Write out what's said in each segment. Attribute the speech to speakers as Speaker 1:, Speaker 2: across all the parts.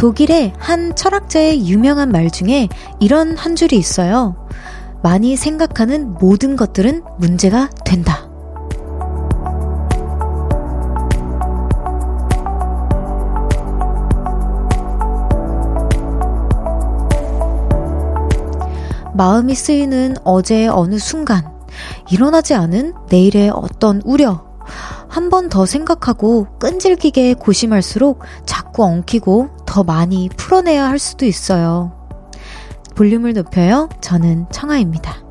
Speaker 1: 독일의 한 철학자의 유명한 말 중에 이런 한 줄이 있어요. 많이 생각하는 모든 것들은 문제가 된다. 마음이 쓰이는 어제의 어느 순간, 일어나지 않은 내일의 어떤 우려, 한 번 더 생각하고 끈질기게 고심할수록 자꾸 엉키고 더 많이 풀어내야 할 수도 있어요. 볼륨을 높여요. 저는 청아입니다.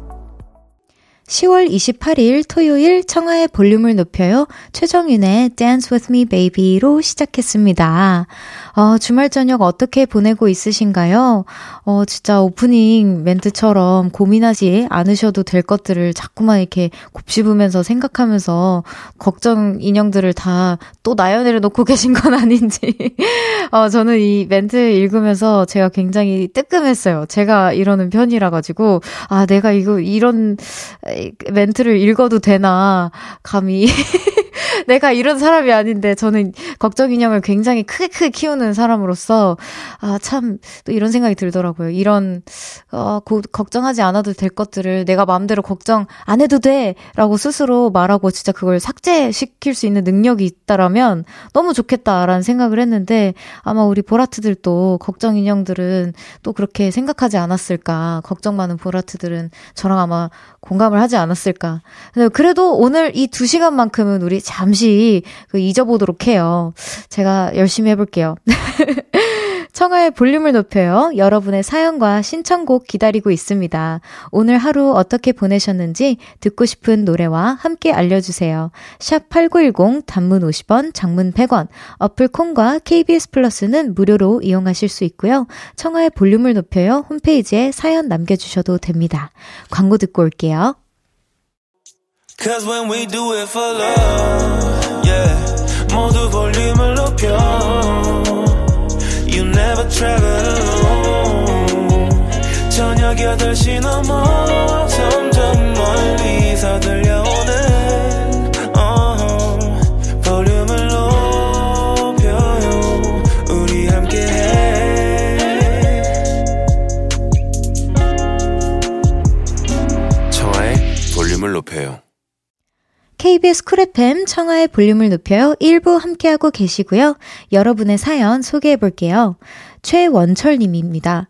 Speaker 1: 10월 28일 토요일 청하의 볼륨을 높여요. 최정윤의 Dance With Me Baby로 시작했습니다. 어, 주말 저녁 어떻게 보내고 있으신가요? 어, 진짜 오프닝 멘트처럼 고민하지 않으셔도 될 것들을 자꾸만 이렇게 곱씹으면서 생각하면서 걱정 인형들을 다 또 나연해를 놓고 계신 건 아닌지. 어, 저는 이 멘트 읽으면서 제가 굉장히 뜨끔했어요. 제가 이러는 편이라 가지고, 아, 내가 이거, 이런 멘트를 읽어도 되나, 감히. 내가 이런 사람이 아닌데 저는 걱정 인형을 굉장히 크게 크게 키우는 사람으로서 아 참 또 이런 생각이 들더라고요. 이런 어 고, 걱정하지 않아도 될 것들을 내가 마음대로 걱정 안 해도 돼 라고 스스로 말하고 진짜 그걸 삭제시킬 수 있는 능력이 있다라면 너무 좋겠다라는 생각을 했는데 아마 우리 보라트들도 걱정 인형들은 또 그렇게 생각하지 않았을까. 걱정 많은 보라트들은 저랑 아마 공감을 하지 않았을까. 그래도 오늘 이 두 시간만큼은 우리 잠시 그 잊어보도록 해요. 제가 열심히 해볼게요. 청하의 볼륨을 높여요. 여러분의 사연과 신청곡 기다리고 있습니다. 오늘 하루 어떻게 보내셨는지 듣고 싶은 노래와 함께 알려주세요. 샵 8910 단문 50원, 장문 100원, 어플 콩과 KBS 플러스는 무료로 이용하실 수 있고요. 청하의 볼륨을 높여요. 홈페이지에 사연 남겨주셔도 됩니다. 광고 듣고 올게요. Cause when we do it for love, 8시 넘어 점점 멀리서 들려오는 uh, 볼륨을 높여요. 우리 함께해. 청하의 볼륨을 높여요. KBS 쿨 FM 청하의 볼륨을 높여요. 1부 함께하고 계시고요. 여러분의 사연 소개해 볼게요. 최원철님입니다.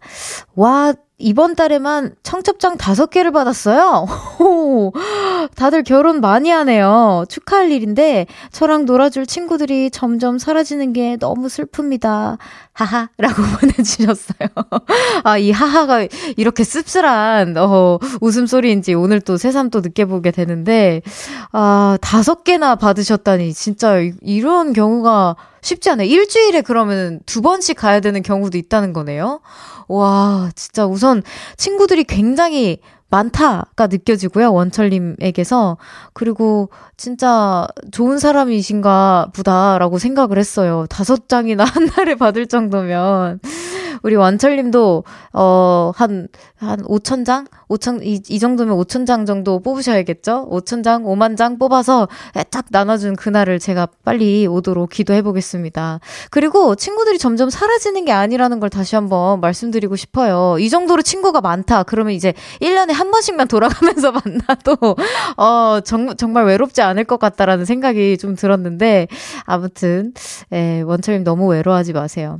Speaker 1: 와, 이번 달에만 청첩장 다섯 개를 받았어요. 오, 다들 결혼 많이 하네요. 축하할 일인데 저랑 놀아줄 친구들이 점점 사라지는 게 너무 슬픕니다. 하하 라고 보내주셨어요. 아, 이 하하가 이렇게 씁쓸한 어, 웃음소리인지 오늘 또 새삼 또 느껴보게 되는데 아, 다섯 개나 받으셨다니 진짜 이런 경우가 쉽지 않아요. 일주일에 그러면 두 번씩 가야 되는 경우도 있다는 거네요. 와, 진짜 우선 친구들이 굉장히 많다가 느껴지고요, 원철님에게서. 그리고 진짜 좋은 사람이신가 보다라고 생각을 했어요. 다섯 장이나 한 달에 받을 정도면. 우리 원철님도, 어, 한, 한 5천 장? 5천, 이, 이 정도면 5천 장 정도 뽑으셔야겠죠? 5천 장, 5만 장 뽑아서 딱 나눠준 그날을 제가 빨리 오도록 기도해 보겠습니다. 그리고 친구들이 점점 사라지는 게 아니라는 걸 다시 한번 말씀드리고 싶어요. 이 정도로 친구가 많다. 그러면 이제 1년에 한 번씩만 돌아가면서 만나도, 어, 정, 정말 외롭지 않을 것 같다라는 생각이 좀 들었는데, 아무튼, 예, 원철님 너무 외로워하지 마세요.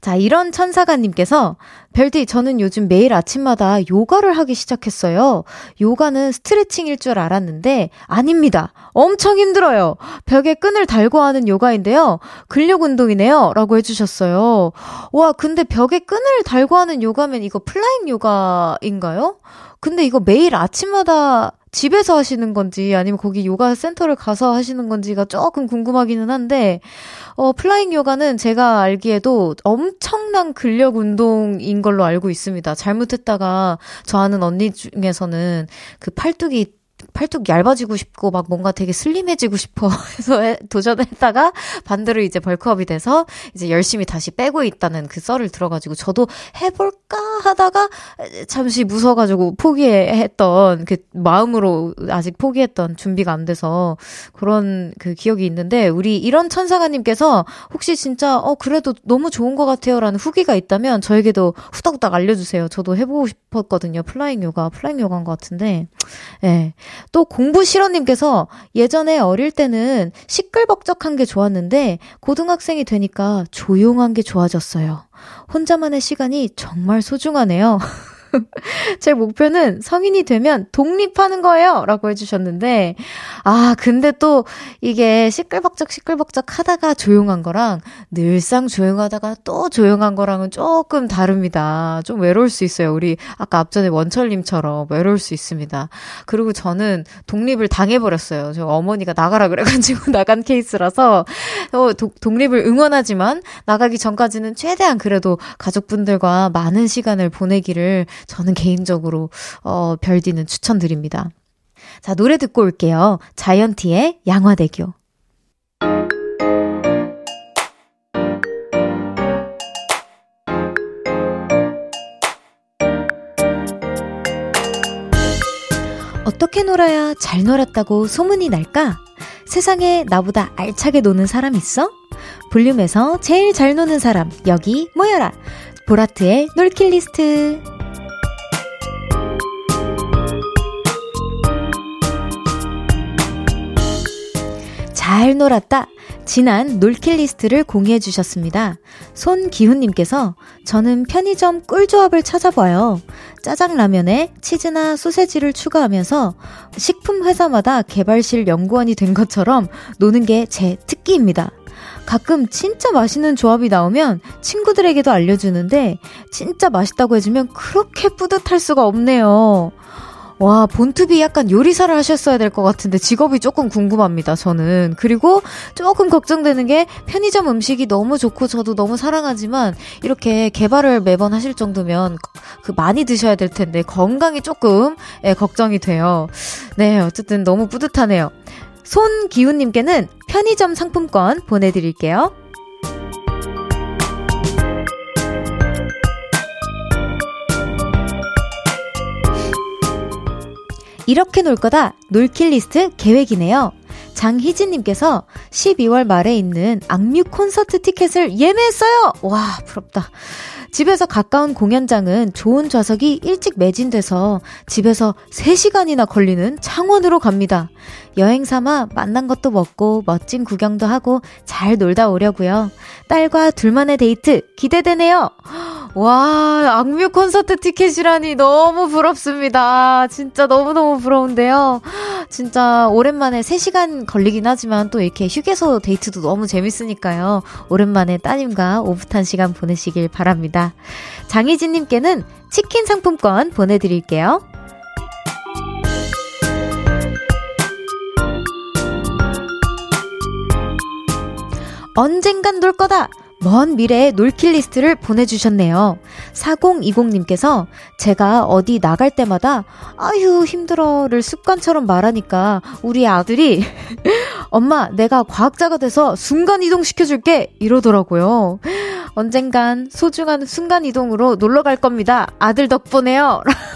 Speaker 1: 자, 이런 천사가님께서 별디, 저는 요즘 매일 아침마다 요가를 하기 시작했어요. 요가는 스트레칭일 줄 알았는데, 아닙니다. 엄청 힘들어요. 벽에 끈을 달고 하는 요가인데요. 근력 운동이네요. 라고 해주셨어요. 와, 근데 벽에 끈을 달고 하는 요가면 이거 플라잉 요가인가요? 근데 이거 매일 아침마다 집에서 하시는 건지 아니면 거기 요가 센터를 가서 하시는 건지가 조금 궁금하기는 한데 어 플라잉 요가는 제가 알기에도 엄청난 근력 운동인 걸로 알고 있습니다. 잘못했다가 저 아는 언니 중에서는 그 팔뚝이 팔뚝 얇아지고 싶고 막 뭔가 되게 슬림해지고 싶어 해서 도전을 했다가 반대로 이제 벌크업이 돼서 이제 열심히 다시 빼고 있다는 그 썰을 들어가지고 저도 해볼까 하다가 잠시 무서워가지고 포기했던 그 마음으로 아직 포기했던 준비가 안 돼서 그런 그 기억이 있는데 우리 이런 천사가님께서 혹시 진짜 어 그래도 너무 좋은 것 같아요라는 후기가 있다면 저에게도 후딱후딱 알려주세요. 저도 해보고 싶었거든요. 플라잉 요가, 플라잉 요가인 것 같은데. 예. 네. 또 공부 실어님께서 예전에 어릴 때는 시끌벅적한 게 좋았는데 고등학생이 되니까 조용한 게 좋아졌어요. 혼자만의 시간이 정말 소중하네요. 제 목표는 성인이 되면 독립하는 거예요. 라고 해주셨는데, 아, 근데 또 이게 시끌벅적 시끌벅적 하다가 조용한 거랑 늘상 조용하다가 또 조용한 거랑은 조금 다릅니다. 좀 외로울 수 있어요. 우리 아까 앞전에 원철님처럼 외로울 수 있습니다. 그리고 저는 독립을 당해버렸어요. 저 어머니가 나가라 그래가지고 나간 케이스라서, 어, 도, 독립을 응원하지만 나가기 전까지는 최대한 그래도 가족분들과 많은 시간을 보내기를 저는 개인적으로 어 별디는 추천드립니다. 자, 노래 듣고 올게요. 자이언티의 양화대교. 어떻게 놀아야 잘 놀았다고 소문이 날까? 세상에 나보다 알차게 노는 사람 있어? 볼륨에서 제일 잘 노는 사람, 여기 모여라! 보라트의 놀킷리스트. 잘 놀았다. 지난 놀킷리스트를 공유해 주셨습니다. 손기훈님께서 저는 편의점 꿀조합을 찾아봐요. 짜장라면에 치즈나 소세지를 추가하면서 식품 회사마다 개발실 연구원이 된 것처럼 노는 게 제 특기입니다. 가끔 진짜 맛있는 조합이 나오면 친구들에게도 알려주는데 진짜 맛있다고 해주면 그렇게 뿌듯할 수가 없네요. 와, 본투비 약간 요리사를 하셨어야 될 것 같은데 직업이 조금 궁금합니다, 저는. 그리고 조금 걱정되는 게 편의점 음식이 너무 좋고 저도 너무 사랑하지만 이렇게 개발을 매번 하실 정도면 그 많이 드셔야 될 텐데 건강이 조금 예, 걱정이 돼요. 네, 어쨌든 너무 뿌듯하네요. 손기훈님께는 편의점 상품권 보내드릴게요. 이렇게 놀 거다 놀킬 리스트 계획이네요. 장희진님께서 12월 말에 있는 악뮤 콘서트 티켓을 예매했어요! 와, 부럽다. 집에서 가까운 공연장은 좋은 좌석이 일찍 매진돼서 집에서 3시간이나 걸리는 창원으로 갑니다. 여행 삼아 만난 것도 먹고 멋진 구경도 하고 잘 놀다 오려고요. 딸과 둘만의 데이트 기대되네요. 와, 악뮤 콘서트 티켓이라니 너무 부럽습니다. 진짜 너무너무 부러운데요. 진짜 오랜만에 3시간 걸리긴 하지만 또 이렇게 휴게소 데이트도 너무 재밌으니까요. 오랜만에 따님과 오붓한 시간 보내시길 바랍니다. 장희진님께는 치킨 상품권 보내드릴게요. 언젠간 놀 거다! 먼 미래의 놀킷리스트를 보내주셨네요. 4020님께서 제가 어디 나갈 때마다 아휴 힘들어를 습관처럼 말하니까 우리 아들이 엄마 내가 과학자가 돼서 순간 이동 시켜줄게 이러더라고요. 언젠간 소중한 순간 이동으로 놀러 갈 겁니다. 아들 덕분에요.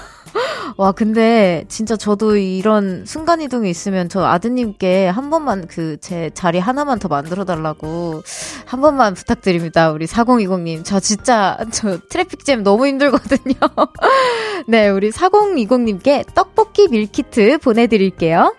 Speaker 1: 와, 근데 진짜 저도 이런 순간이동이 있으면 저 아드님께 한 번만 그 제 자리 하나만 더 만들어 달라고 한 번만 부탁드립니다. 우리 4020님. 저 진짜 저 traffic jam 너무 힘들거든요. 네, 우리 4020님께 떡볶이 밀키트 보내드릴게요.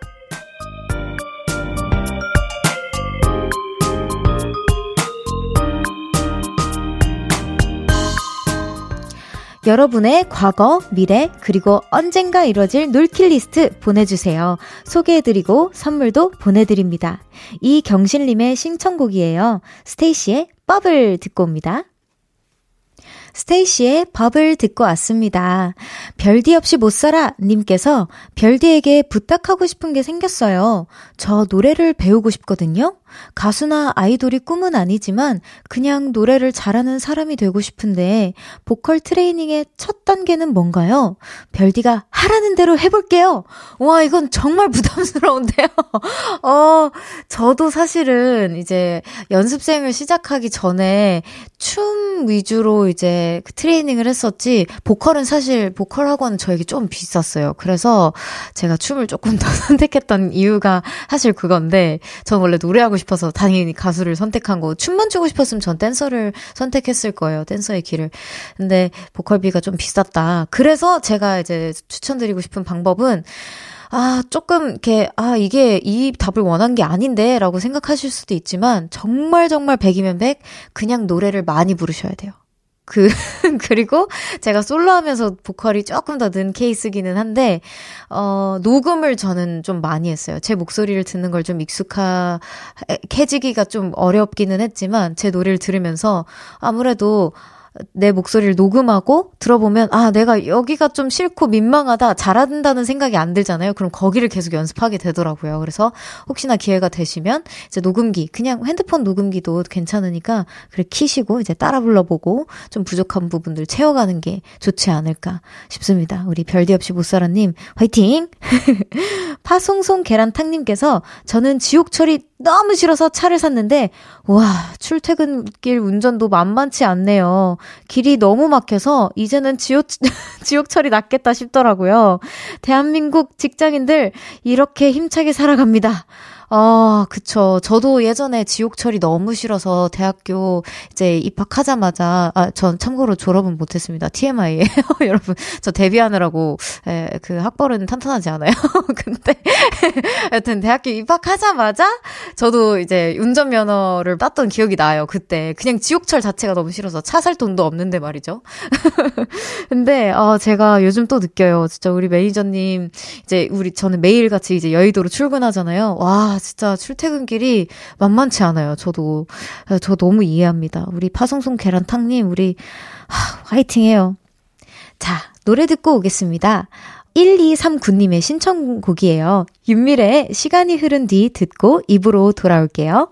Speaker 1: 여러분의 과거, 미래, 그리고 언젠가 이뤄질 놀킷리스트 보내주세요. 소개해드리고 선물도 보내드립니다. 이경실님의 신청곡이에요. 스테이시의 버블 듣고 옵니다. 스테이시의 Bubble을 듣고 왔습니다. 별디 없이 못 살아 님께서 별디에게 부탁하고 싶은 게 생겼어요. 저 노래를 배우고 싶거든요. 가수나 아이돌이 꿈은 아니지만 그냥 노래를 잘하는 사람이 되고 싶은데 보컬 트레이닝의 첫 단계는 뭔가요? 별디가 하라는 대로 해볼게요. 와, 이건 정말 부담스러운데요. 어, 저도 사실은 이제 연습생을 시작하기 전에 춤 위주로 이제 그 트레이닝을 했었지, 보컬은 사실 보컬 학원은 저에게 좀 비쌌어요. 그래서 제가 춤을 조금 더 선택했던 이유가 사실 그건데, 전 원래 노래하고 싶어서 당연히 가수를 선택한 거, 춤만 추고 싶었으면 전 댄서를 선택했을 거예요. 댄서의 길을. 근데 보컬비가 좀 비쌌다. 그래서 제가 이제 추천드리고 싶은 방법은 아, 조금, 이렇게, 아, 이게 이 답을 원한 게 아닌데, 라고 생각하실 수도 있지만, 정말 정말 백이면 백, 그냥 노래를 많이 부르셔야 돼요. 그, 그리고 제가 솔로 하면서 보컬이 조금 더 는 케이스기는 한데, 어, 녹음을 저는 좀 많이 했어요. 제 목소리를 듣는 걸 좀 익숙해지기가 좀 어렵기는 했지만, 제 노래를 들으면서 아무래도 내 목소리를 녹음하고 들어보면 아 내가 여기가 좀 싫고 민망하다 잘한다는 생각이 안 들잖아요. 그럼 거기를 계속 연습하게 되더라고요. 그래서 혹시나 기회가 되시면 이제 녹음기 그냥 핸드폰 녹음기도 괜찮으니까 그래 키시고 이제 따라 불러보고 좀 부족한 부분들 채워가는 게 좋지 않을까 싶습니다. 우리 별디 없이 못살아님 화이팅! 파송송 계란탕님께서 저는 지옥철이 너무 싫어서 차를 샀는데, 와, 출퇴근길 운전도 만만치 않네요. 길이 너무 막혀서 이제는 지옥, 지옥철이 낫겠다 싶더라고요. 대한민국 직장인들 이렇게 힘차게 살아갑니다. 아, 그쵸. 저도 예전에 지옥철이 너무 싫어서 대학교 이제 입학하자마자, 아, 전 참고로 졸업은 못했습니다. TMI에요. 여러분, 저 데뷔하느라고, 에, 그 학벌은 탄탄하지 않아요. 근데, 여튼 대학교 입학하자마자 저도 이제 운전면허를 땄던 기억이 나요. 그때. 그냥 지옥철 자체가 너무 싫어서 차 살 돈도 없는데 말이죠. 근데, 어, 제가 요즘 또 느껴요. 진짜 우리 매니저님, 이제 우리, 저는 매일같이 이제 여의도로 출근하잖아요. 와, 진짜 출퇴근길이 만만치 않아요. 저도, 저 너무 이해합니다. 우리 파송송 계란탕님, 우리, 하, 화이팅 해요. 자, 노래 듣고 오겠습니다. 1239님의 신청곡이에요. 윤미래의 시간이 흐른 뒤 듣고 입으로 돌아올게요.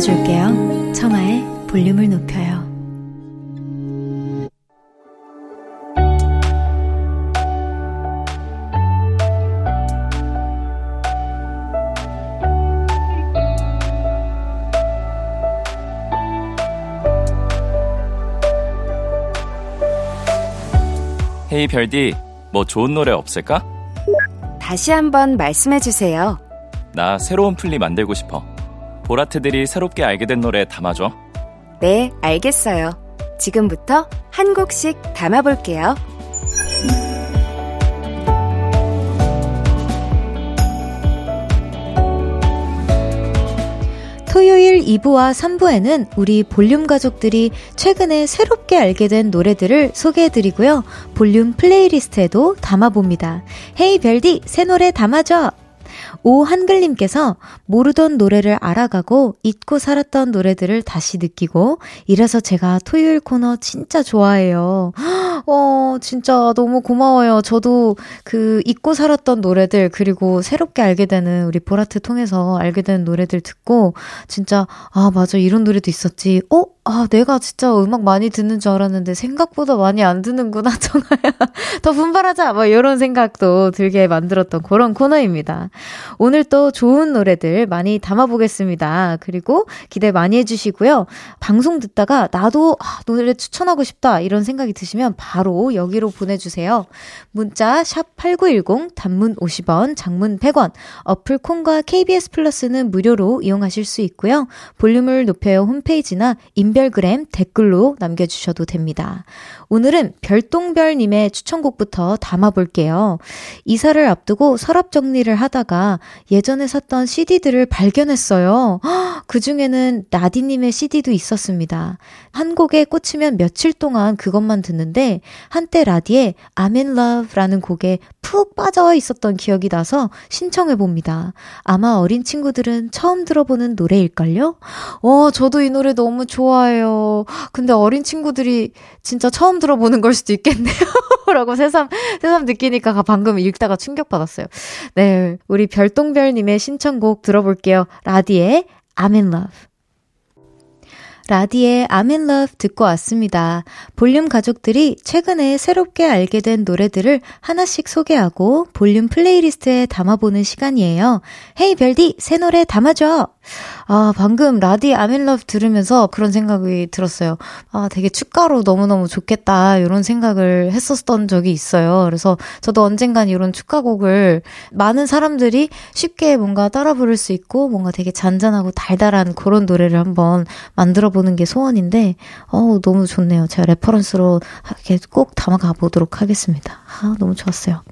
Speaker 1: 높여줄게요. 청하의 볼륨을 높여요.
Speaker 2: 헤이 별디, 뭐 좋은 노래 없을까?
Speaker 3: 다시 한번 말씀해 주세요.
Speaker 2: 나 새로운 플리 만들고 싶어. 보라트들이 새롭게 알게 된 노래 담아줘.
Speaker 3: 네, 알겠어요. 지금부터 한 곡씩 담아볼게요.
Speaker 1: 토요일 2부와 3부에는 우리 볼륨 가족들이 최근에 새롭게 알게 된 노래들을 소개해드리고요. 볼륨 플레이리스트에도 담아봅니다. 헤이 별디, 새 노래 담아줘! 오한글님께서 모르던 노래를 알아가고 잊고 살았던 노래들을 다시 느끼고 이래서 제가 토요일 코너 진짜 좋아해요. 어, 진짜 너무 고마워요. 저도 그 잊고 살았던 노래들 그리고 새롭게 알게 되는 우리 보라트 통해서 알게 되는 노래들 듣고 진짜 아, 맞아. 이런 노래도 있었지. 어? 아, 내가 진짜 음악 많이 듣는 줄 알았는데 생각보다 많이 안 듣는구나, 정아야. 더 분발하자! 뭐 이런 생각도 들게 만들었던 그런 코너입니다. 오늘 또 좋은 노래들 많이 담아보겠습니다. 그리고 기대 많이 해주시고요. 방송 듣다가 나도 아, 노래 추천하고 싶다 이런 생각이 드시면 바로 여기로 보내주세요. 문자 샵 8910 단문 50원, 장문 100원, 어플 콩과 KBS 플러스는 무료로 이용하실 수 있고요. 볼륨을 높여요 홈페이지나 인별 인별그램 댓글로 남겨주셔도 됩니다. 오늘은 별똥별님의 추천곡부터 담아볼게요. 이사를 앞두고 서랍 정리를 하다가 예전에 샀던 CD들을 발견했어요. 그 중에는 나디님의 CD도 있었습니다. 한 곡에 꽂히면 며칠 동안 그것만 듣는데 한때 라디에 I'm in love라는 곡에 푹 빠져 있었던 기억이 나서 신청해 봅니다. 아마 어린 친구들은 처음 들어보는 노래일걸요? 어, 저도 이 노래 너무 좋아 해요. 근데 어린 친구들이 진짜 처음 들어보는 걸 수도 있겠네요. 라고 새삼, 새삼 느끼니까 방금 읽다가 충격받았어요. 네. 우리 별똥별님의 신청곡 들어볼게요. 라디의 I'm in love. 라디의 I'm in love 듣고 왔습니다. 볼륨 가족들이 최근에 새롭게 알게 된 노래들을 하나씩 소개하고 볼륨 플레이리스트에 담아보는 시간이에요. 헤이 별디, 새 노래 담아줘! 아, 방금 라디 I'm in love 들으면서 그런 생각이 들었어요. 아, 되게 축가로 너무너무 좋겠다. 이런 생각을 했었던 적이 있어요. 그래서 저도 언젠간 이런 축가곡을 많은 사람들이 쉽게 뭔가 따라 부를 수 있고 뭔가 되게 잔잔하고 달달한 그런 노래를 한번 만들어 보는 게 소원인데, 어 너무 좋네요. 제가 reference로 이렇게 꼭 담아가 보도록 하겠습니다. 아, 너무 좋았어요.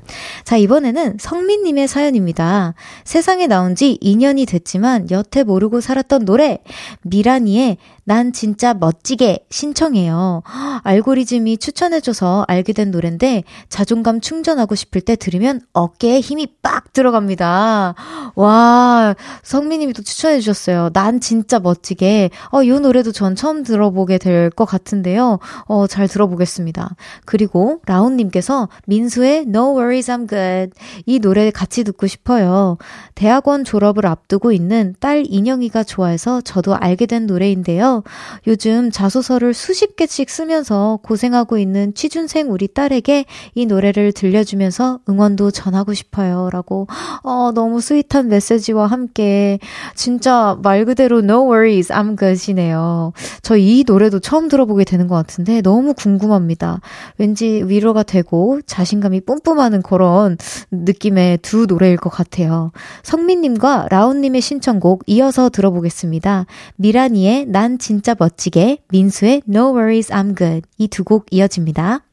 Speaker 1: 자, 이번에는 성민 님의 사연입니다. 세상에 나온 지 2년이 됐지만 여태 모르고 살았던 노래 미라니의 난 진짜 멋지게 신청해요. 알고리즘이 추천해줘서 알게 된 노래인데 자존감 충전하고 싶을 때 들으면 어깨에 힘이 빡 들어갑니다. 와, 성민님이 또 추천해주셨어요. 난 진짜 멋지게. 어, 이 노래도 전 처음 들어보게 될 것 같은데요. 어, 잘 들어보겠습니다. 그리고 라운님께서 민수의 No Worries I'm Good 이 노래 같이 듣고 싶어요. 대학원 졸업을 앞두고 있는 딸 인영이가 좋아해서 저도 알게 된 노래인데요. 요즘 자소서를 수십 개씩 쓰면서 고생하고 있는 취준생 우리 딸에게 이 노래를 들려주면서 응원도 전하고 싶어요. 라고, 어, 너무 스윗한 메시지와 함께, 진짜 말 그대로 no worries, I'm good이네요. 저 이 노래도 처음 들어보게 되는 것 같은데 너무 궁금합니다. 왠지 위로가 되고 자신감이 뿜뿜하는 그런 느낌의 두 노래일 것 같아요. 성민님과 라온님의 신청곡 이 어서 들어보겠습니다. 미라니의 난 진짜 멋지게, 민수의 No Worries I'm Good 이 두 곡 이어집니다.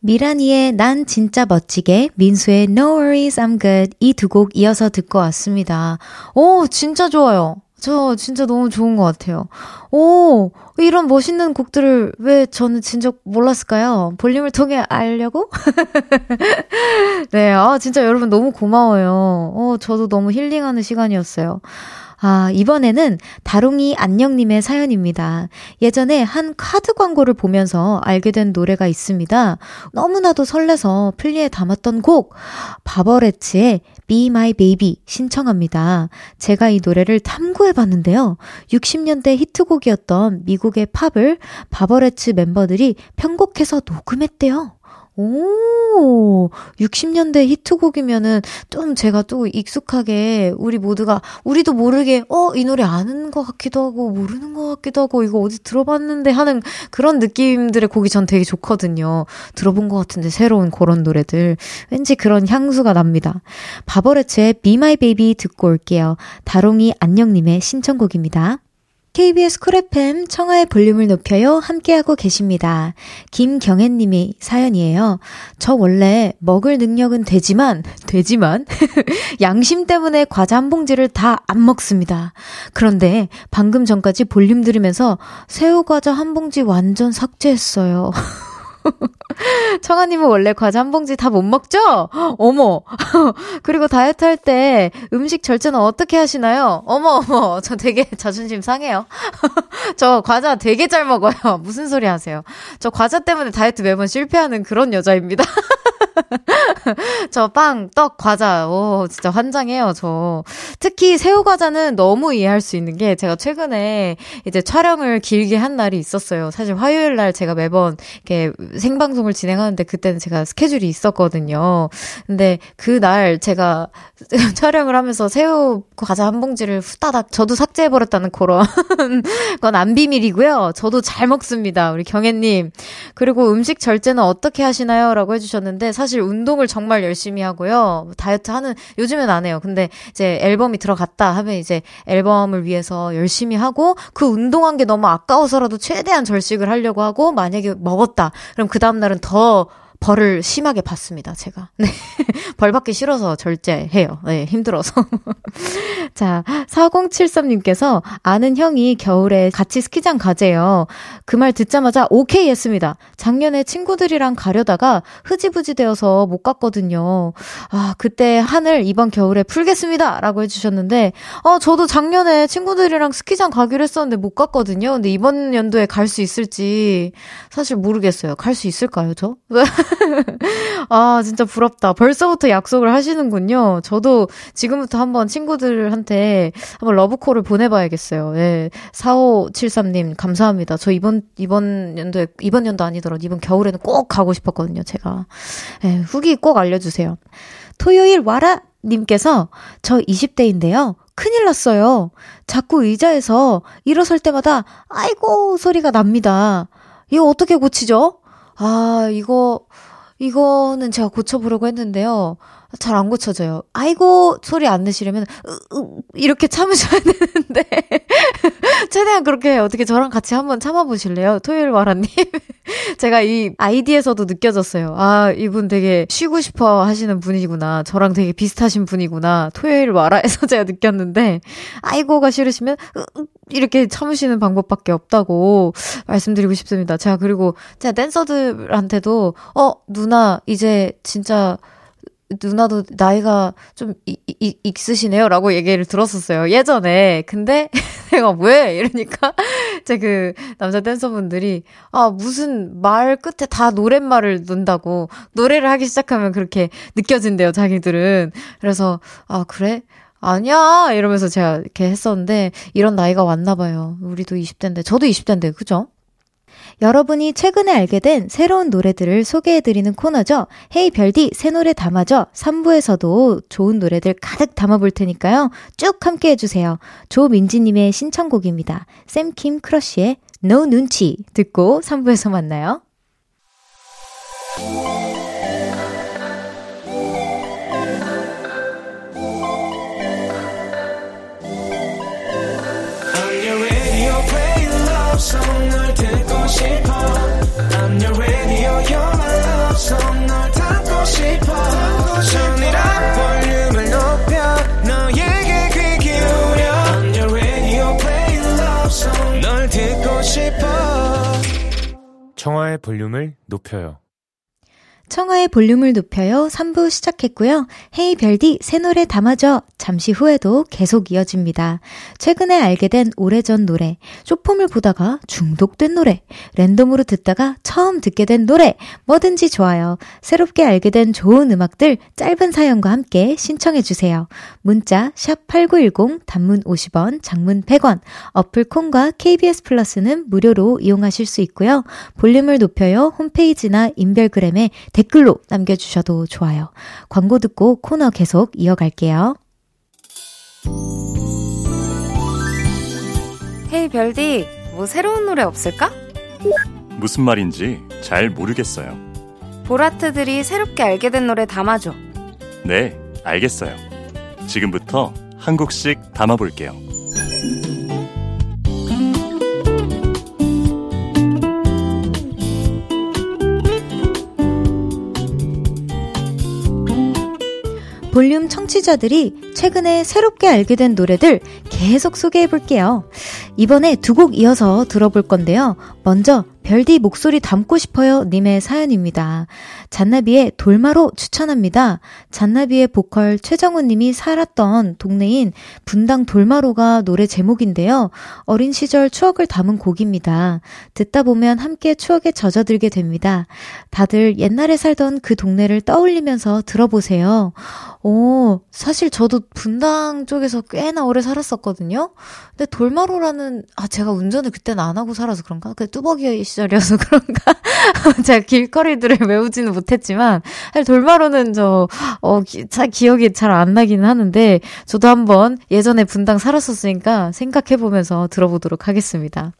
Speaker 1: 미라니의 난 진짜 멋지게, 민수의 No Worries I'm Good 이 두 곡 이어서 듣고 왔습니다. 오, 진짜 좋아요. 저 진짜 너무 좋은 것 같아요. 오, 이런 멋있는 곡들을 왜 저는 진짜 몰랐을까요? 볼륨을 통해 알려고? 네, 아, 진짜 여러분 너무 고마워요. 어, 저도 너무 힐링하는 시간이었어요. 아, 이번에는 다롱이 안녕님의 사연입니다. 예전에 한 카드 광고를 보면서 알게 된 노래가 있습니다. 너무나도 설레서 플리에 담았던 곡, 바버레츠의 Be My Baby 신청합니다. 제가 이 노래를 탐구해 봤는데요. 60년대 히트곡이었던 미국의 팝을 바버레츠 멤버들이 편곡해서 녹음했대요. 오, 60년대 히트곡이면은 좀 제가 또 익숙하게 우리 모두가 우리도 모르게 어, 이 노래 아는 것 같기도 하고 모르는 것 같기도 하고 이거 어디 들어봤는데 하는 그런 느낌들의 곡이 전 되게 좋거든요. 들어본 것 같은데 새로운 그런 노래들. 왠지 그런 향수가 납니다. 바버레츠의 Be My Baby 듣고 올게요. 다롱이 안녕님의 신청곡입니다. KBS 쿨 FM 청하의 볼륨을 높여요 함께하고 계십니다. 김경애님이 사연이에요. 저 원래 먹을 능력은 되지만 되지만 양심 때문에 과자 한 봉지를 다 안 먹습니다. 그런데 방금 전까지 볼륨 들으면서 새우 과자 한 봉지 완전 삭제했어요. 청아님은 원래 과자 한 봉지 다 못 먹죠? 어머. 그리고 다이어트 할 때 음식 절제는 어떻게 하시나요? 어머, 어머. 저 되게 자존심 상해요. 저 과자 되게 잘 먹어요. 무슨 소리 하세요? 저 과자 때문에 다이어트 매번 실패하는 그런 여자입니다. 저 빵, 떡, 과자, 오, 진짜 환장해요, 저. 특히 새우과자는 너무 이해할 수 있는 게 제가 최근에 이제 촬영을 길게 한 날이 있었어요. 사실 화요일 날 제가 매번 이렇게 생방송을 진행하는데 그때는 제가 스케줄이 있었거든요. 근데 그날 제가 촬영을 하면서 새우 과자 한 봉지를 후다닥 저도 삭제해버렸다는 그런 건 안 비밀이고요. 저도 잘 먹습니다. 우리 경혜님. 그리고 음식 절제는 어떻게 하시나요? 라고 해주셨는데 사실 운동을 정말 열심히 하고요. 다이어트 하는, 요즘엔 안 해요. 근데 이제 앨범이 들어갔다 하면 이제 앨범을 위해서 열심히 하고 그 운동한 게 너무 아까워서라도 최대한 절식을 하려고 하고 만약에 먹었다. 그럼 그 다음날은 더 벌을 심하게 받습니다, 제가. 네. 벌 받기 싫어서 절제해요. 네, 힘들어서. 자, 4073님께서 아는 형이 겨울에 같이 스키장 가재요. 그 말 듣자마자 오케이 했습니다. 작년에 친구들이랑 가려다가 흐지부지 되어서 못 갔거든요. 아, 그때 하늘 이번 겨울에 풀겠습니다. 라고 해주셨는데, 어, 저도 작년에 친구들이랑 스키장 가기로 했었는데 못 갔거든요. 근데 이번 연도에 갈 수 있을지 사실 모르겠어요. 갈 수 있을까요, 저? 아, 진짜 부럽다. 벌써부터 약속을 하시는군요. 저도 지금부터 한번 친구들한테 한번 러브콜을 보내봐야겠어요. 예. 4573님, 감사합니다. 저 이번, 이번 연도에, 이번 연도 아니더라도 이번 겨울에는 꼭 가고 싶었거든요, 제가. 예, 후기 꼭 알려주세요. 토요일 와라! 님께서 저 20대인데요. 큰일 났어요. 자꾸 의자에서 일어설 때마다 아이고 소리가 납니다. 이거 어떻게 고치죠? 아, 이거, 이거는 제가 고쳐보려고 했는데요. 잘 안 고쳐져요. 아이고, 소리 안 내시려면, 으, 으, 이렇게 참으셔야 되는데. 최대한 그렇게 어떻게 저랑 같이 한번 참아보실래요? 토요일 와라님. 제가 이 아이디에서도 느껴졌어요. 아, 이분 되게 쉬고 싶어 하시는 분이구나. 저랑 되게 비슷하신 분이구나. 토요일 와라에서 제가 느꼈는데, 아이고가 싫으시면, 으, 으, 이렇게 참으시는 방법밖에 없다고 말씀드리고 싶습니다. 제가 그리고 제가 댄서들한테도, 어, 누나, 이제 진짜, 누나도 나이가 좀 이, 이, 있으시네요. 라고 얘기를 들었었어요. 예전에. 근데 내가 왜? 이러니까 제 그 남자 댄서분들이 아, 무슨 말 끝에 다 노랫말을 넣는다고 노래를 하기 시작하면 그렇게 느껴진대요. 자기들은. 그래서 아, 그래? 아니야! 이러면서 제가 이렇게 했었는데, 이런 나이가 왔나 봐요. 우리도 20대인데, 저도 20대인데, 그죠? 여러분이 최근에 알게 된 새로운 노래들을 소개해드리는 코너죠. 헤이 별디 새 노래 담아줘. 3부에서도 좋은 노래들 가득 담아볼 테니까요. 쭉 함께 해주세요. 조민지님의 신청곡입니다. 샘킴 크러쉬의 No 눈치 듣고 3부에서 만나요. 청하의 볼륨을 높여요 청하의 볼륨을 높여요. 3부 시작했고요. 헤이 별디 새 노래 담아줘. 잠시 후에도 계속 이어집니다. 최근에 알게 된 오래전 노래, 쇼폼을 보다가 중독된 노래, 랜덤으로 듣다가 처음 듣게 된 노래, 뭐든지 좋아요. 새롭게 알게 된 좋은 음악들 짧은 사연과 함께 신청해 주세요. 문자 샵 8910 단문 50원, 장문 100원. 어플 콘과 KBS 플러스는 무료로 이용하실 수 있고요. 볼륨을 높여요. 홈페이지나 인별그램에 댓글로 남겨주셔도 좋아요. 광고 듣고 코너 계속 이어갈게요.
Speaker 3: 헤이 별디, 뭐 새로운 노래 없을까?
Speaker 2: 무슨 말인지 잘 모르겠어요.
Speaker 3: 보라트들이 새롭게 알게 된 노래 담아줘.
Speaker 2: 네, 알겠어요. 지금부터 한 곡씩 담아볼게요.
Speaker 1: 볼륨 청취자들이 최근에 새롭게 알게 된 노래들 계속 소개해 볼게요. 이번에 두 곡 이어서 들어볼 건데요. 먼저 별디 목소리 담고 싶어요 님의 사연입니다. 잔나비의 돌마로 추천합니다. 잔나비의 보컬 최정훈 님이 살았던 동네인 분당 돌마로가 노래 제목인데요. 어린 시절 추억을 담은 곡입니다. 듣다 보면 함께 추억에 젖어들게 됩니다. 다들 옛날에 살던 그 동네를 떠올리면서 들어보세요. 오, 사실 저도 분당 쪽에서 꽤나 오래 살았었거든요. 근데 돌마로라는 아 제가 운전을 그때는 안 하고 살아서 그런가? 그 뚜벅이 시절이어서 그런가? 제가 길거리들을 외우지는 못했지만, 사실 돌마루는 저, 어, 기, 잘 기억이 잘 안 나기는 하는데, 저도 한번 예전에 분당 살았었으니까 생각해보면서 들어보도록 하겠습니다.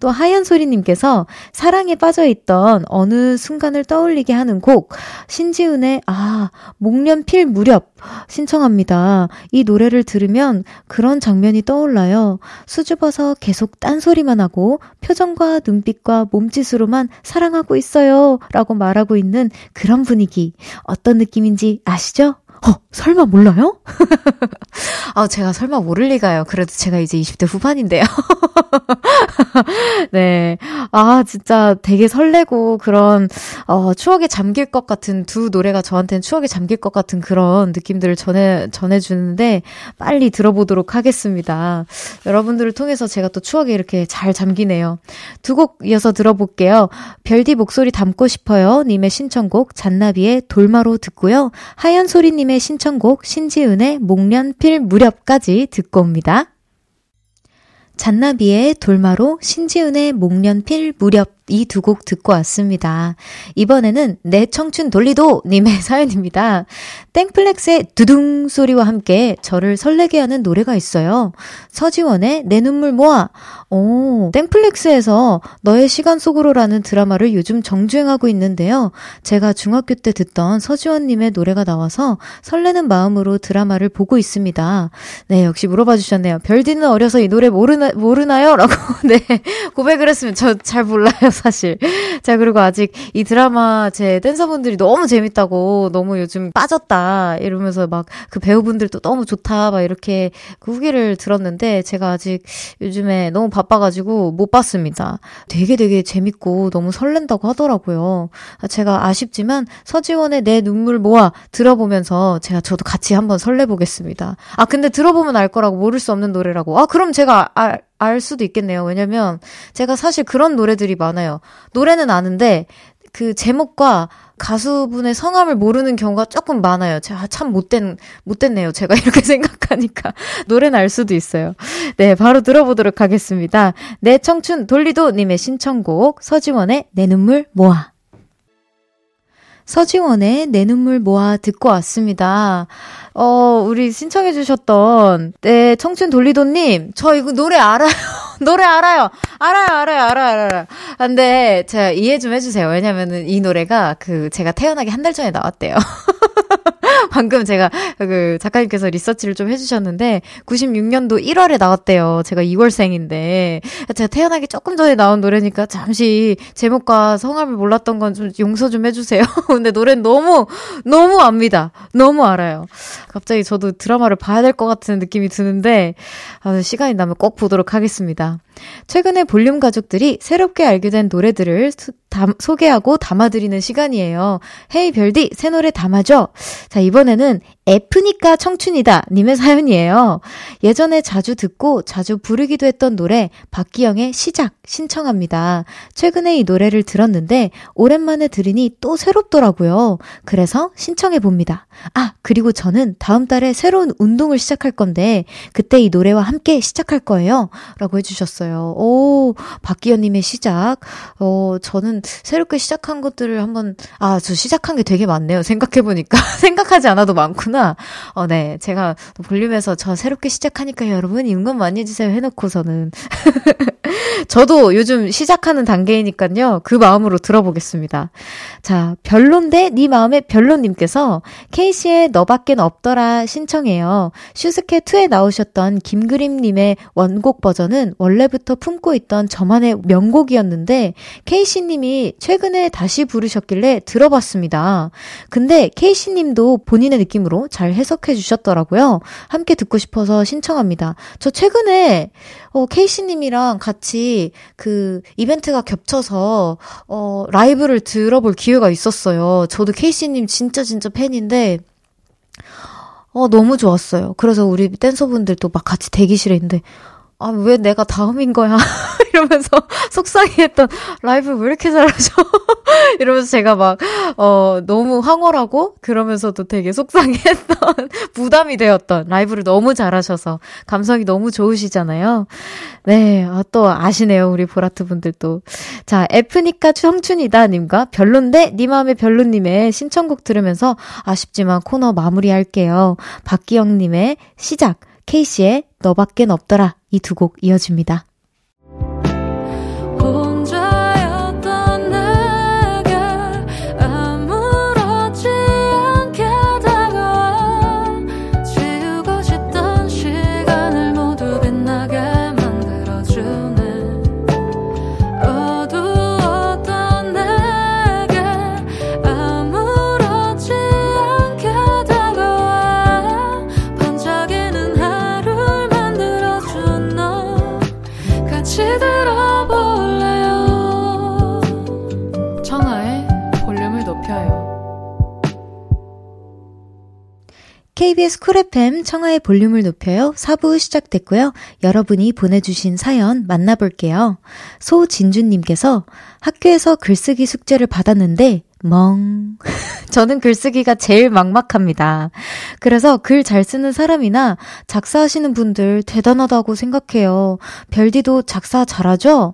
Speaker 1: 또 하연소리님께서 사랑에 빠져있던 어느 순간을 떠올리게 하는 곡, 신지은의, 아, 목련 필 무렵 신청합니다. 이 노래를 들으면 그런 장면이 떠올라요. 수줍어서 계속 딴소리만 하고 표정과 눈빛과 몸짓으로만 사랑하고 있어요. 라고 말하고 있는 그런 분위기. 어떤 느낌인지 아시죠? 어, 설마 몰라요? 아, 제가 설마 모를 리가요. 그래도 제가 이제 20대 후반인데요. 네. 아, 진짜 되게 설레고 그런, 어, 추억에 잠길 것 같은 두 노래가 저한테는 추억에 잠길 것 같은 그런 느낌들을 전해, 전해 주는데 빨리 들어보도록 하겠습니다. 여러분들을 통해서 제가 또 추억에 이렇게 잘 잠기네요. 두 곡 이어서 들어볼게요. 별디 목소리 담고 싶어요. 님의 신청곡 잔나비의 돌마로 듣고요. 하얀 소리님 님의 신 청곡 신지은의 목련필 무렵까지 듣고 옵니다. 잔나비의 돌마로 신지은의 목련필 무렵 이 두 곡 듣고 왔습니다. 이번에는 내 청춘 돌리도 님의 사연입니다. 땡플렉스의 두둥 소리와 함께 저를 설레게 하는 노래가 있어요. 서지원의 내 눈물 모아. 오, 땡플렉스에서 너의 시간 속으로라는 드라마를 요즘 정주행하고 있는데요. 제가 중학교 때 듣던 서지원 님의 노래가 나와서 설레는 마음으로 드라마를 보고 있습니다. 네, 역시 물어봐 주셨네요. 별디는 어려서 이 노래 모르나, 모르나요? 라고, 네, 고백을 했으면 저 잘 몰라요. 사실. 자, 그리고 아직 이 드라마 제 댄서분들이 너무 재밌다고, 너무 요즘 빠졌다, 이러면서 막 그 배우분들도 너무 좋다, 막 이렇게 그 후기를 들었는데, 제가 아직 요즘에 너무 바빠가지고 못 봤습니다. 되게 되게 재밌고 너무 설렌다고 하더라고요. 제가 아쉽지만 서지원의 내 눈물 모아 들어보면서 제가 저도 같이 한번 설레보겠습니다. 아, 근데 들어보면 알 거라고 모를 수 없는 노래라고. 아, 그럼 제가 알, 알 수도 있겠네요. 왜냐면 제가 사실 그런 노래들이 많아요. 노래는 아는데 그 제목과 가수분의 성함을 모르는 경우가 조금 많아요. 제가 참 못된, 못됐네요. 제가 이렇게 생각하니까. 노래는 알 수도 있어요. 네, 바로 들어보도록 하겠습니다. 내 청춘 돌리도 님의 신청곡, 서지원의 내 눈물 모아. 서지원의 내 눈물 모아 듣고 왔습니다. 어, 우리 신청해주셨던, 네, 청춘 돌리도님, 저 이거 노래 알아요. 노래 알아요. 알아요, 알아요, 알아요, 알아요. 근데 제가 이해 좀 해주세요. 왜냐면은 이 노래가 그 제가 태어나기 한 달 전에 나왔대요. 방금 제가 그 작가님께서 리서치를 좀 해주셨는데 96년도 1월에 나왔대요. 제가 2월생인데 제가 태어나기 조금 전에 나온 노래니까 잠시 제목과 성함을 몰랐던 건 좀 용서 좀 해주세요. 근데 노래는 너무 너무 압니다. 너무 알아요. 갑자기 저도 드라마를 봐야 될 것 같은 느낌이 드는데 아, 시간이 나면 꼭 보도록 하겠습니다. 최근에 볼륨 가족들이 새롭게 알게 된 노래들을 담, 소개하고 담아드리는 시간이에요. 헤이 별디, 새 노래 담아줘. 자, 이번에는 F니까 청춘이다. 님의 사연이에요. 예전에 자주 듣고 자주 부르기도 했던 노래, 박기영의 시작 신청합니다. 최근에 이 노래를 들었는데, 오랜만에 들으니 또 새롭더라고요. 그래서 신청해 봅니다. 아, 그리고 저는 다음 달에 새로운 운동을 시작할 건데, 그때 이 노래와 함께 시작할 거예요. 라고 해주셨 어요. 오, 박기영님의 시작. 어, 저는 새롭게 시작한 것들을 한번, 아, 저 시작한 게 되게 많네요. 생각해보니까. 생각하지 않아도 많구나. 어, 네. 제가 볼륨에서 저 새롭게 시작하니까 여러분 응원 많이 해주세요 해놓고서는. 저도 요즘 시작하는 단계이니까요. 그 마음으로 들어보겠습니다. 자, 별론데 네 마음의 별론님께서 케이씨의 너밖엔 없더라 신청해요. 슈스케2에 나오셨던 김그림님의 원곡 버전은 원래부터 품고 있던 저만의 명곡이었는데 케이씨님이 최근에 다시 부르셨길래 들어봤습니다. 근데 케이씨님도 본인의 느낌으로 잘 해석해 주셨더라고요. 함께 듣고 싶어서 신청합니다. 저 최근에 어, 케이씨님이랑 같이 그 이벤트가 겹쳐서 어, 라이브를 들어볼 기회가 있었어요. 저도 케이씨님 진짜 진짜 팬인데 어, 너무 좋았어요. 그래서 우리 댄서분들도 막 같이 대기실에 있는데 아, 왜 내가 다음인 거야? 이러면서 속상해했던 라이브 왜 이렇게 잘하죠? 이러면서 제가 막, 어, 너무 황홀하고 그러면서도 되게 속상해했던, 부담이 되었던 라이브를 너무 잘하셔서 감성이 너무 좋으시잖아요. 네, 아, 또 아시네요. 우리 보라트 분들도. 자, F니까 청춘이다 님과 별론데 니 마음의 별로님의 신청곡 들으면서 아쉽지만 코너 마무리할게요. 박기영님의 시작, 케이씨의 너밖엔 없더라 이 두 곡 이어집니다. KBS 쿨 FM 청하의 볼륨을 높여요. 4부 시작됐고요. 여러분이 보내주신 사연 만나볼게요. 소진주님께서 학교에서 글쓰기 숙제를 받았는데 멍. 저는 글쓰기가 제일 막막합니다. 그래서 글 잘 쓰는 사람이나 작사하시는 분들 대단하다고 생각해요. 별디도 작사 잘하죠?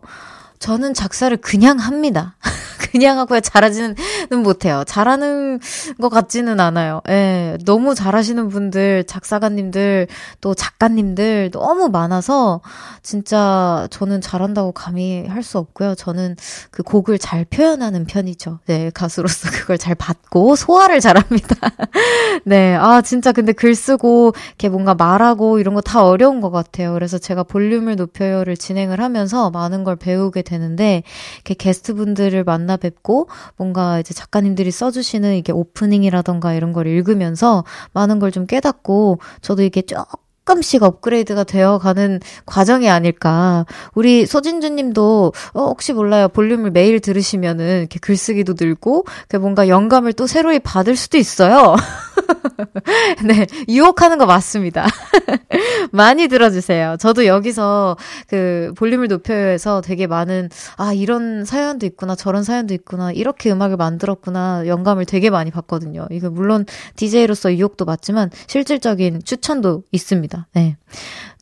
Speaker 1: 저는 작사를 그냥 합니다. 그냥 하고요. 잘하지는 못해요. 잘하는 것 같지는 않아요. 예. 너무 잘하시는 분들, 작사가님들, 또 작가님들 너무 많아서 진짜 저는 잘한다고 감히 할 수 없고요. 저는 그 곡을 잘 표현하는 편이죠. 네. 가수로서 그걸 잘 받고 소화를 잘합니다. 네. 아, 진짜 근데 글 쓰고 이렇게 뭔가 말하고 이런 거 다 어려운 것 같아요. 그래서 제가 볼륨을 높여요를 진행을 하면서 많은 걸 배우게 되는데 이렇게 게스트분들을 만나 뵙고 뭔가 이제 작가님들이 써주시는 이게 오프닝이라던가 이런 걸 읽으면서 많은 걸 좀 깨닫고 저도 이게 조금 조금씩 업그레이드가 되어가는 과정이 아닐까. 우리 소진주 님도, 어, 혹시 몰라요. 볼륨을 매일 들으시면은 이렇게 글쓰기도 늘고, 뭔가 영감을 또 새로이 받을 수도 있어요. 네, 유혹하는 거 맞습니다. 많이 들어주세요. 저도 여기서 그 볼륨을 높여서 되게 많은, 아, 이런 사연도 있구나, 저런 사연도 있구나, 이렇게 음악을 만들었구나, 영감을 되게 많이 받거든요. 이거 물론 DJ로서 유혹도 맞지만 실질적인 추천도 있습니다. 네.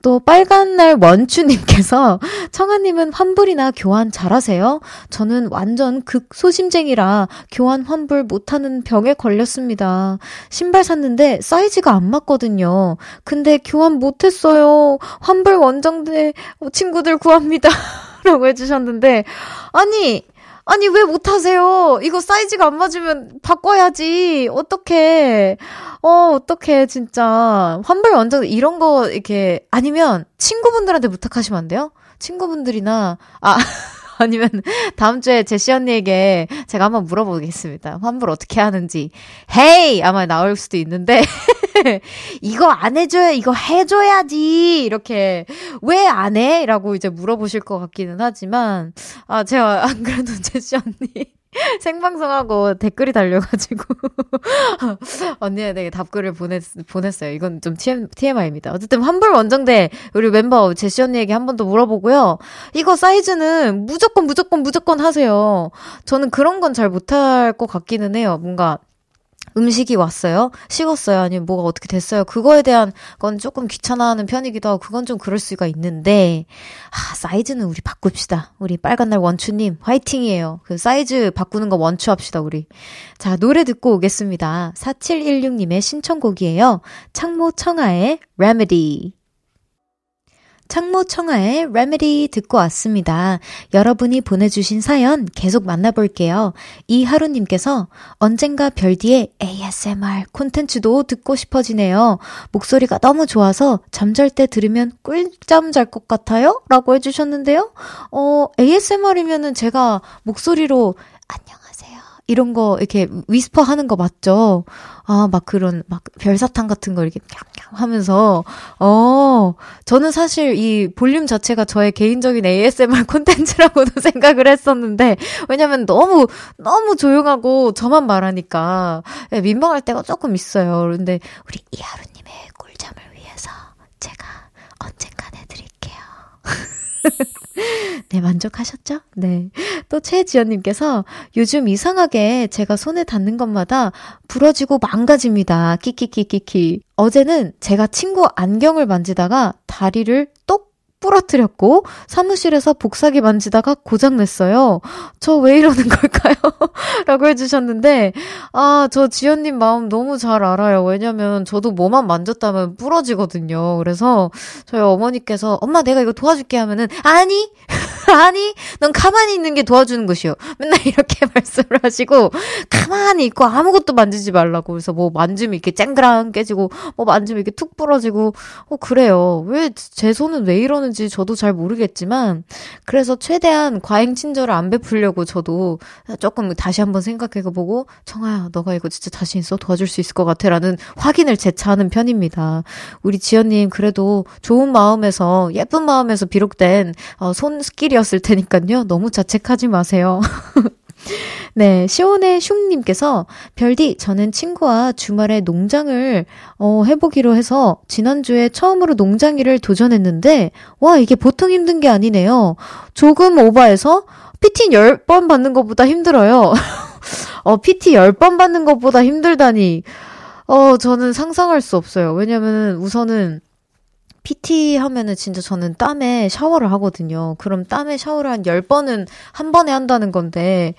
Speaker 1: 또 빨간날 원추님께서 청아님은 환불이나 교환 잘하세요? 저는 완전 극 소심쟁이라 교환 환불 못하는 병에 걸렸습니다. 신발 샀는데 사이즈가 안 맞거든요. 근데 교환 못했어요. 환불 원정대 친구들 구합니다. 라고 해주셨는데 아니 아니, 왜 못하세요? 이거 사이즈가 안 맞으면 바꿔야지. 어떡해. 어, 어떡해, 진짜. 환불 완전 이런 거, 이렇게, 아니면 친구분들한테 부탁하시면 안 돼요? 친구분들이나, 아, 아니면 다음 주에 제시 언니에게 제가 한번 물어보겠습니다. 환불 어떻게 하는지. 헤이! 아마 나올 수도 있는데. 이거 안 해줘야, 이거 해줘야지. 이렇게, 왜 안 해? 라고 이제 물어보실 것 같기는 하지만, 아, 제가 안 그래도 제시 언니. 생방송하고 댓글이 달려가지고 언니에게 답글을 보냈, 보냈어요. 이건 좀 TM, TMI입니다. 어쨌든 환불 원정대 우리 멤버 제시 언니에게 한 번 더 물어보고요. 이거 사이즈는 무조건 무조건 무조건 하세요. 저는 그런 건 잘 못할 것 같기는 해요. 뭔가 음식이 왔어요? 식었어요? 아니면 뭐가 어떻게 됐어요? 그거에 대한 건 조금 귀찮아하는 편이기도 하고 그건 좀 그럴 수가 있는데 아 사이즈는 우리 바꿉시다. 우리 빨간날 원추님 화이팅이에요. 그 사이즈 바꾸는 거 원추합시다 우리. 자 노래 듣고 오겠습니다. 4716님의 신청곡이에요. 창모 청아의 Remedy. 창모 청하의 레메디 듣고 왔습니다. 여러분이 보내주신 사연 계속 만나볼게요. 이하루님께서 언젠가 별디의 ASMR 콘텐츠도 듣고 싶어지네요. 목소리가 너무 좋아서 잠잘 때 들으면 꿀잠 잘 것 같아요? 라고 해주셨는데요. 어, ASMR이면은 제가 목소리로 안녕하세요. 이런 거 이렇게 whisper 하는 거 맞죠? 아, 막 그런, 막 별사탕 같은 거 이렇게 냥냥 하면서, 어, 저는 사실 이 볼륨 자체가 저의 개인적인 ASMR 콘텐츠라고도 생각을 했었는데, 왜냐면 너무, 너무 조용하고 저만 말하니까, 예, 민망할 때가 조금 있어요. 그런데 우리 이하루 님의 꿀잠을 위해서 제가 언젠간 해 드릴게요. 네, 만족하셨죠? 네. 또 최지연님께서 요즘 이상하게 제가 손에 닿는 것마다 부러지고 망가집니다. 키키키키키. 어제는 제가 친구 안경을 만지다가 다리를 똑 부러뜨렸고 사무실에서 복사기 만지다가 고장냈어요. 저 왜 이러는 걸까요? 라고 해주셨는데 아 저 지연님 마음 너무 잘 알아요. 왜냐면 저도 뭐만 만졌다면 부러지거든요. 그래서 저희 어머니께서 엄마 내가 이거 도와줄게 하면은 아니 아니 넌 가만히 있는 게 도와주는 것이요. 맨날 이렇게 말씀을 하시고 가만히 있고 아무것도 만지지 말라고 그래서 뭐 만지면 이렇게 쨍그랑 깨지고 뭐 만지면 이렇게 툭 부러지고 어 그래요. 왜 제 손은 왜 이러는지 저도 잘 모르겠지만 그래서 최대한 과잉 친절을 안 베풀려고 저도 조금 다시 한번 생각해 보고 청아야 너가 이거 진짜 자신 있어 도와줄 수 있을 것 같아 라는 확인을 재차하는 편입니다. 우리 지연님 그래도 좋은 마음에서 예쁜 마음에서 비롯된 어, 손 스킬이었을 테니까요 너무 자책하지 마세요. 네, 시온의 슝님께서 별디 저는 친구와 주말에 농장을 어, 해보기로 해서 지난주에 처음으로 농장 일을 도전했는데 와 이게 보통 힘든 게 아니네요. 조금 오버해서 PT 10번 받는 것보다 힘들어요. 어, PT 10번 받는 것보다 힘들다니. 어, 저는 상상할 수 없어요. 왜냐면 우선은 PT 하면은 진짜 저는 땀에 샤워를 하거든요. 그럼 땀에 샤워를 한 10번은 한 번에 한다는 건데,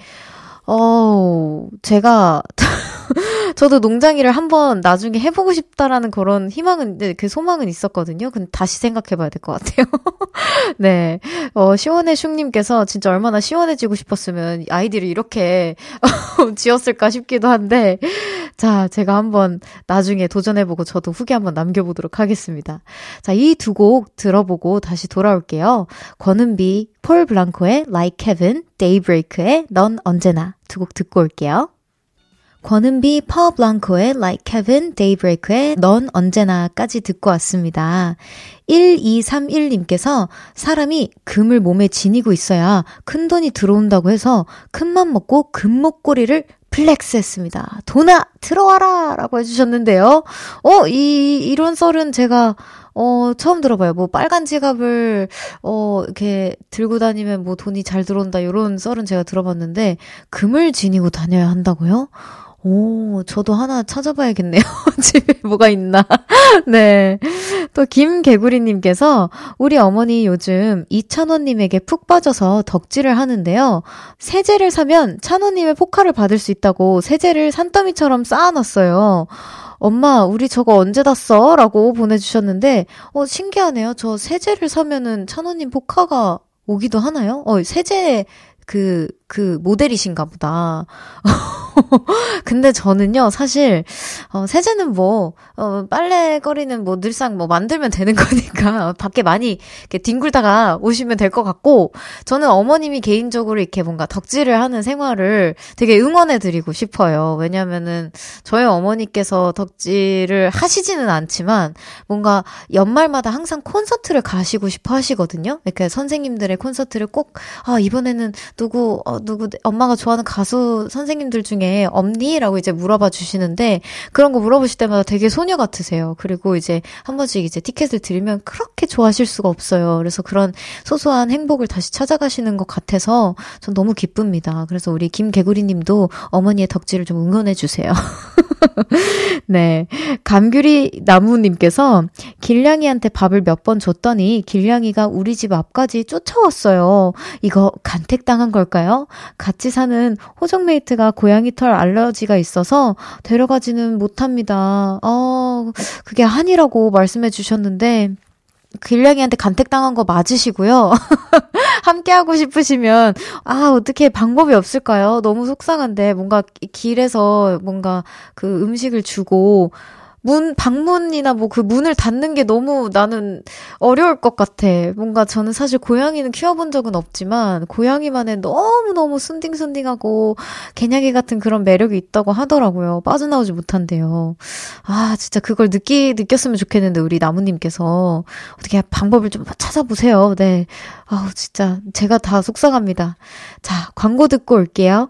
Speaker 1: 어, 제가, 저도 농장 일을 한번 나중에 해보고 싶다라는 그런 희망은, 네, 그 소망은 있었거든요. 근데 다시 생각해봐야 될 것 같아요. 네. 어, 시원해 슝님께서 진짜 얼마나 시원해지고 싶었으면 아이디를 이렇게 지었을까 싶기도 한데, 자, 제가 한번 나중에 도전해보고 저도 후기 한번 남겨보도록 하겠습니다. 자, 이 두 곡 들어보고 다시 돌아올게요. 권은비, 폴 블랑코의 Like Heaven, Daybreak의 넌 언제나 두 곡 듣고 올게요. 권은비, 폴 블랑코의 Like Heaven, Daybreak의 넌 언제나까지 듣고 왔습니다. 1231님께서 사람이 금을 몸에 지니고 있어야 큰 돈이 들어온다고 해서 큰맘 먹고 금목걸이를 flex 했습니다. 돈아, 들어와라! 라고 해주셨는데요. 어, 이, 이런 썰은 제가, 어, 처음 들어봐요. 뭐, 빨간 지갑을, 어, 이렇게 들고 다니면 뭐 돈이 잘 들어온다. 이런 썰은 제가 들어봤는데, 금을 지니고 다녀야 한다고요? 오, 저도 하나 찾아봐야겠네요. 집에 뭐가 있나. 네. 또 김개구리님께서 우리 어머니 요즘 이찬원님에게 푹 빠져서 덕질을 하는데요. 세제를 사면 찬원님의 포카를 받을 수 있다고 세제를 산더미처럼 쌓아놨어요. 엄마, 우리 저거 언제 다 써? 라고 보내주셨는데, 어, 신기하네요. 저 세제를 사면은 찬원님 포카가 오기도 하나요? 어, 세제 그, 그 모델이신가 보다. 근데 저는요, 사실, 어, 세제는 뭐, 어, 빨래거리는 뭐 늘상 뭐 만들면 되는 거니까, 밖에 많이 이렇게 뒹굴다가 오시면 될 것 같고, 저는 어머님이 개인적으로 이렇게 뭔가 덕질을 하는 생활을 되게 응원해드리고 싶어요. 왜냐면은, 저희 어머니께서 덕질을 하시지는 않지만, 뭔가 연말마다 항상 콘서트를 가시고 싶어 하시거든요. 이렇게 선생님들의 콘서트를 꼭, 아, 이번에는 누구, 어, 누구, 엄마가 좋아하는 가수 선생님들 중에 없니? 라고 이제 물어봐 주시는데, 그런 거 물어보실 때마다 되게 소녀 같으세요. 그리고 이제 한 번씩 이제 티켓을 드리면 그렇게 좋아하실 수가 없어요. 그래서 그런 소소한 행복을 다시 찾아가시는 것 같아서 전 너무 기쁩니다. 그래서 우리 김개구리 님도 어머니의 덕질을 좀 응원해 주세요. 네. 감귤이 나무님께서 길냥이한테 밥을 몇 번 줬더니 길냥이가 우리 집 앞까지 쫓아왔어요. 이거 간택당한 걸까요? 같이 사는 호정메이트가 고양이 털 알러지가 있어서 데려가지는 못합니다. 어, 그게 한이라고 말씀해 주셨는데, 길냥이한테 간택당한 거 맞으시고요. 함께 하고 싶으시면 아 어떻게 방법이 없을까요? 너무 속상한데 뭔가 길에서 뭔가 그 음식을 주고 문, 방문이나 뭐 그 문을 닫는 게 너무 나는 어려울 것 같아. 뭔가 저는 사실 고양이는 키워본 적은 없지만, 고양이만의 너무 너무 순딩순딩하고, 개냥이 같은 그런 매력이 있다고 하더라고요. 빠져나오지 못한대요. 아, 진짜 그걸 느끼, 느꼈으면 좋겠는데, 우리 나무님께서. 어떻게 방법을 좀 찾아보세요. 네. 아우, 진짜. 제가 다 속상합니다. 자, 광고 듣고 올게요.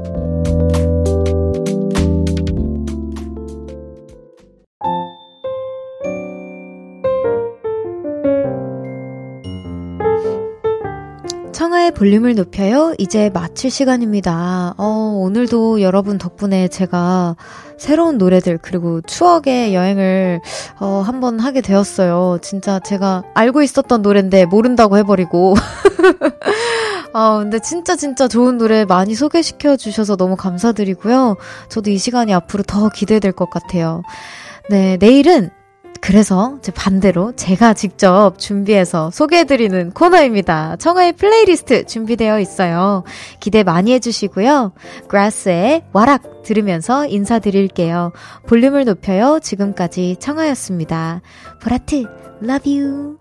Speaker 1: 의 볼륨을 높여요. 이제 마칠 시간입니다. 어, 오늘도 여러분 덕분에 제가 새로운 노래들 그리고 추억의 여행을 어, 한번 하게 되었어요. 진짜 제가 알고 있었던 노래인데 모른다고 해버리고. 아, 근데 진짜 진짜 좋은 노래 많이 소개시켜 주셔서 너무 감사드리고요. 저도 이 시간이 앞으로 더 기대될 것 같아요. 네, 내일은 그래서 제 반대로 제가 직접 준비해서 소개해드리는 코너입니다. 청하의 플레이리스트 준비되어 있어요. 기대 많이 해주시고요. 그라스의 와락 들으면서 인사드릴게요. 볼륨을 높여요. 지금까지 청하였습니다. 보라트, love you.